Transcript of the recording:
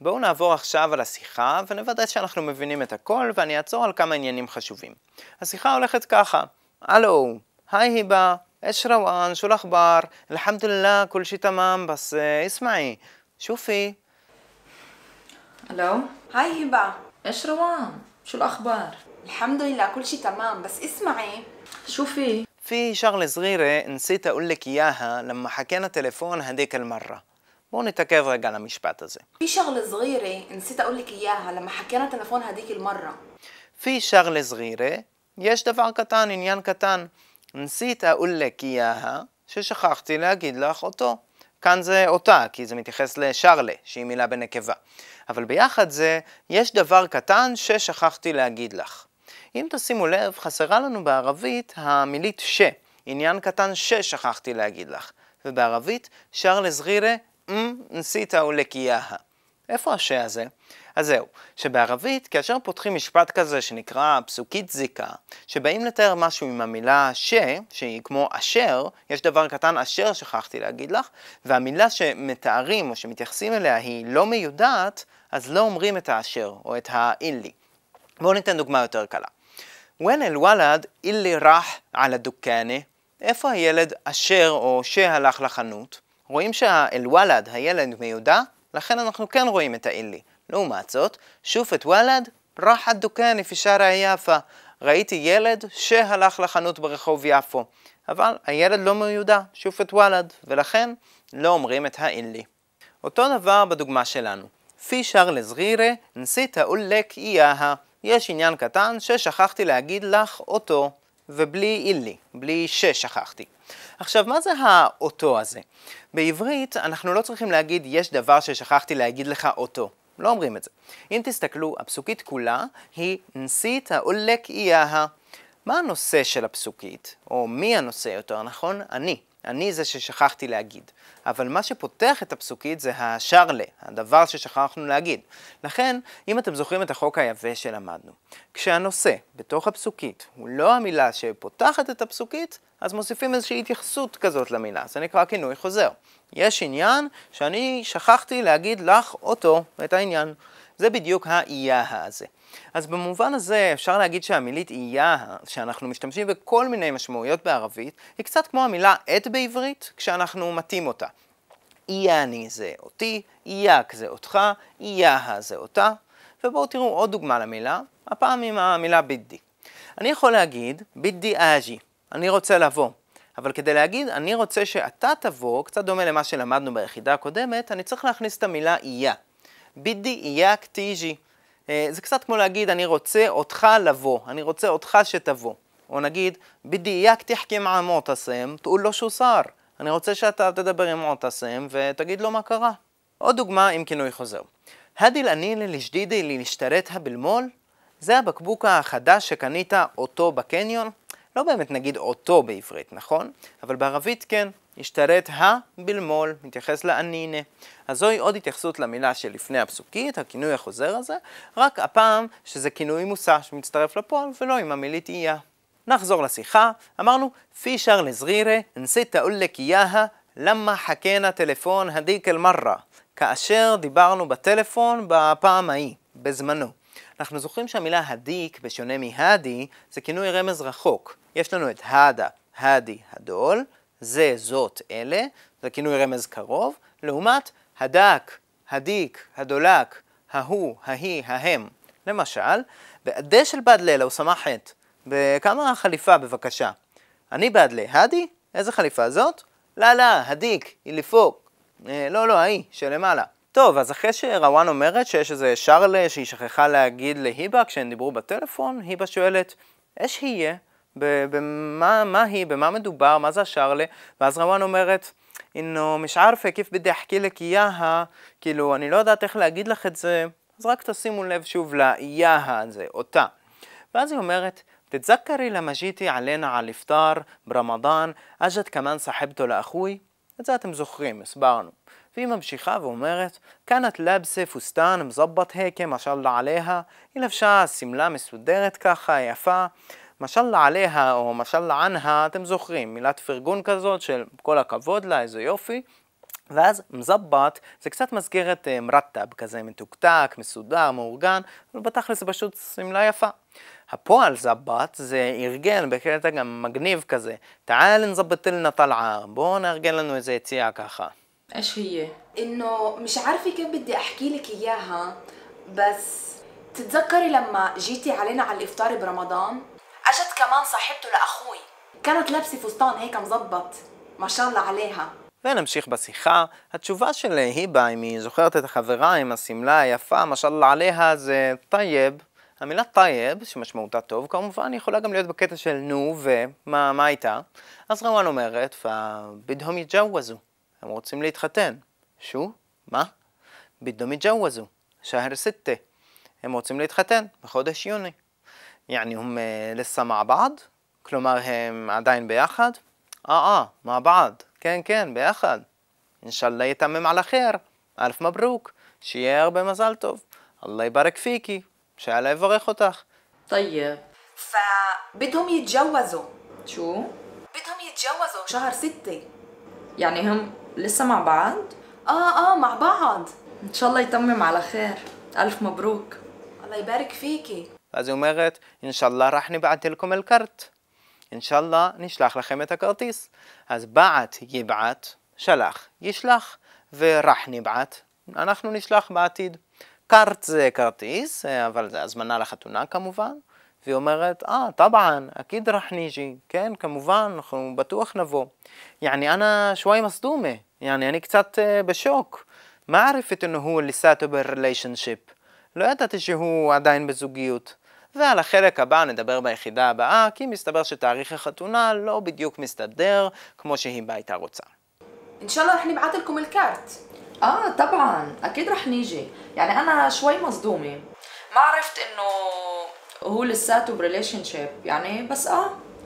בואו נעבור עכשיו על השיחה ונוודא שאנחנו מבינים את הכל ואני אעצור על כמה עניינים חשובים. השיחה הולכת ככה, הלו, היי היבה, ايش روان شو الاخبار الحمد لله كل شي تمام بس اسمعي شوفي الو هاي هبة ايش روان شو الاخبار الحمد لله كل شي تمام بس اسمعي شو في في شغلة صغيرة نسيت أقول لك إياها لما حكينا تليفون هديك المرة בואו נתעכב רגע על המשפט הזה. في شغلة صغيرة نسيت أقول لك إياها لما حكينا تلفون هديك المرة. في יש דבר קטן, עניין קטן. נסית أقول لك ששכחתי להגיד לך אותו. כאן זה אותה, כי זה מתייחס לשרלה, שהיא מילה בנקבה. אבל ביחד זה, יש דבר קטן ששכחתי להגיד לך. אם תשימו לב, חסרה לנו בערבית המילית ש, עניין קטן ששכחתי להגיד לך. ובערבית, שרלה זרירה אמ, נסיתא לקיאה. איפה השה הזה? אז זהו, שבערבית, כאשר פותחים משפט כזה שנקרא פסוקית זיקה, שבאים לתאר משהו עם המילה ש, שהיא כמו אשר, יש דבר קטן אשר שכחתי להגיד לך, והמילה שמתארים או שמתייחסים אליה היא לא מיודעת, אז לא אומרים את האשר או את האילי. בואו ניתן דוגמה יותר קלה. ון אל וולד אילי רח על הדוכנה, איפה הילד אשר או שהלך לחנות? רואים שהאל-וולד, הילד מיודע, לכן אנחנו כן רואים את האילי. לעומת זאת, שופט וולד, רחת דוקני פי שער יפה. ראיתי ילד שהלך לחנות ברחוב יפו. אבל הילד לא מיודע, שופט וולד, ולכן לא אומרים את האילי. אותו דבר בדוגמה שלנו. פי שר לזרירה, נסית אולק אייה. יש עניין קטן ששכחתי להגיד לך אותו, ובלי אילי, בלי ששכחתי. עכשיו, מה זה האותו הזה? בעברית אנחנו לא צריכים להגיד יש דבר ששכחתי להגיד לך אותו. לא אומרים את זה. אם תסתכלו, הפסוקית כולה היא נסית האולק אייה. מה הנושא של הפסוקית? או מי הנושא יותר נכון? אני. אני זה ששכחתי להגיד. אבל מה שפותח את הפסוקית זה השרלה, הדבר ששכחנו להגיד. לכן, אם אתם זוכרים את החוק היבש שלמדנו, כשהנושא בתוך הפסוקית הוא לא המילה שפותחת את הפסוקית, אז מוסיפים איזושהי התייחסות כזאת למילה, זה נקרא כינוי חוזר. יש עניין שאני שכחתי להגיד לך אותו, את העניין. זה בדיוק האייה הזה. אז במובן הזה אפשר להגיד שהמילית אייה, שאנחנו משתמשים בכל מיני משמעויות בערבית, היא קצת כמו המילה עת בעברית, כשאנחנו מטים אותה. איאני זה אותי, אייק זה אותך, אייה זה אותה, ובואו תראו עוד דוגמה למילה, הפעם עם המילה בידי. אני יכול להגיד בידי אג'י, אני רוצה לבוא. אבל כדי להגיד אני רוצה שאתה תבוא, קצת דומה למה שלמדנו ביחידה הקודמת, אני צריך להכניס את המילה אייה. בידי אייה קטיג'י. אה, זה קצת כמו להגיד, אני רוצה אותך לבוא, אני רוצה אותך שתבוא. או נגיד, בדייק איאק תחכים עם מועתסם, תאול לו שהוא שר. אני רוצה שאתה תדבר עם מועתסם ותגיד לו מה קרה. עוד דוגמה עם כינוי חוזר. هاي القنينة الجديدة اللي اشتريتها بالمول? זה הבקבוק החדש שקנית אותו בקניון? לא באמת נגיד אותו בעברית, נכון? אבל בערבית כן. اشتريتها بالمول, מתייחס ל قنينة. אז זוהי עוד התייחסות למילה שלפני הפסוקית, הכינוי החוזר הזה, רק הפעם שזה כינוי מושא שמצטרף לפועל ולא עם המילית إيا. נחזור לשיחה, אמרנו, פישר לזרירה, נסית אולק אייה, למה חכנה טלפון הדיק אל מרה, כאשר דיברנו בטלפון בפעם ההיא, בזמנו. אנחנו זוכרים שהמילה הדיק, בשונה מהדי, זה כינוי רמז רחוק. יש לנו את הדה, הדי, הדול, זה, זאת, אלה, זה כינוי רמז קרוב, לעומת הדק, הדיק, הדולק, ההוא, ההיא, ההם. למשל, בעדה של בדלה הוא סמכת. בכמה החליפה בבקשה? אני בעדלה, הדי? איזה חליפה זאת? לא, לא, הדיק, היא לפוק. אה, לא, לא, ההיא, שלמעלה. טוב, אז אחרי שוואן אומרת שיש איזה שרלה שהיא שכחה להגיד להיבה כשהם דיברו בטלפון, היבה שואלת, אש יהיה? במה מה היא, במה מדובר, מה זה השרלה, ואז רוואן אומרת, אינו מש ערפה כיף בדי אחכי לק אייה, כאילו, אני לא יודעת איך להגיד לך את זה, אז רק תשימו לב שוב לאייה הזה, אותה. ואז היא אומרת, תתזכרי למה ג'יתי עלינה על iftar ברמדאן, אג'ת כמן סחבתו לאחוי? את זה אתם זוכרים, הסברנו. והיא ממשיכה ואומרת, כאנת לבסה פוסטן מזבת היקה, משאללה עליה, היא לבשה שמלה מסודרת ככה, יפה. משאללה עליה או משאללה ענהה, אתם זוכרים, מילת פרגון כזאת של כל הכבוד לה, איזה יופי. ואז מזבת זה קצת מזכיר את אה, מרתב, כזה מתוקתק, מסודר, מאורגן, אבל בתכלס זה פשוט שמלה יפה. הפועל זבת זה ארגן בקטע גם מגניב כזה. תעל נזבט לנה טלעה, בואו נארגן לנו איזה יציאה ככה. ايش هي؟ انه مش عارفه كيف بدي احكي لك اياها بس تتذكري لما جيتي علينا على الافطار برمضان اجت كمان صاحبته لاخوي كانت لابسه فستان هيك مزبط ما شاء الله عليها ונמשיך בשיחה. התשובה של היבה, אם היא זוכרת את החברה עם השמלה היפה, משל עליה זה טייב. המילה טייב, שמשמעותה טוב, כמובן יכולה גם להיות בקטע של נו ומה מה איתה. אז רוואן אומרת, פבידהום יג'ווזו. הם רוצים להתחתן. שו? מה? בידהום יג'ווזו. שהר סטה. הם רוצים להתחתן בחודש יוני. יעני, הם אה, לסה מעבד? כלומר, הם עדיין ביחד? אה, אה, מעבד. כן, כן, ביחד. אינשאללה יתמם על החיר. אלף מברוק. שיהיה הרבה מזל טוב. אללה יברך פיקי. שאללה יברך אותך. طيب فبدهم يتجوزوا شو؟ بدهم يتجوزوا شهر ستة يعني هم لسه مع بعض؟ اه اه مع بعض ان شاء الله يتمم على خير الف مبروك الله يبارك فيكي ואז היא אומרת, אינשאללה רח נבעט לכם אל קרט. אינשאללה נשלח לכם את הכרטיס. אז בעט יבעט, שלח, ישלח, ורח נבעט, אנחנו נשלח בעתיד. קארט זה כרטיס, אה, אבל זה הזמנה לחתונה כמובן. והיא אומרת, אה, טבען, אקיד רח ניג'י, כן, כמובן, אנחנו בטוח נבוא. יעני, אנה שוואי מסדומה, יעני, אני קצת אה, בשוק. מה ערפת אנו הוא ליסאטו בריליישנשיפ? לא ידעתי שהוא עדיין בזוגיות. ועל החלק הבא נדבר ביחידה הבאה, כי מסתבר שתאריך החתונה לא בדיוק מסתדר כמו שהיא הייתה רוצה. ان شاء الله رح نبعث لكم الكارت اه طبعا اكيد رح نيجي يعني انا شوي مصدومه ما عرفت انه هو لساته ب relationship يعني بس آه.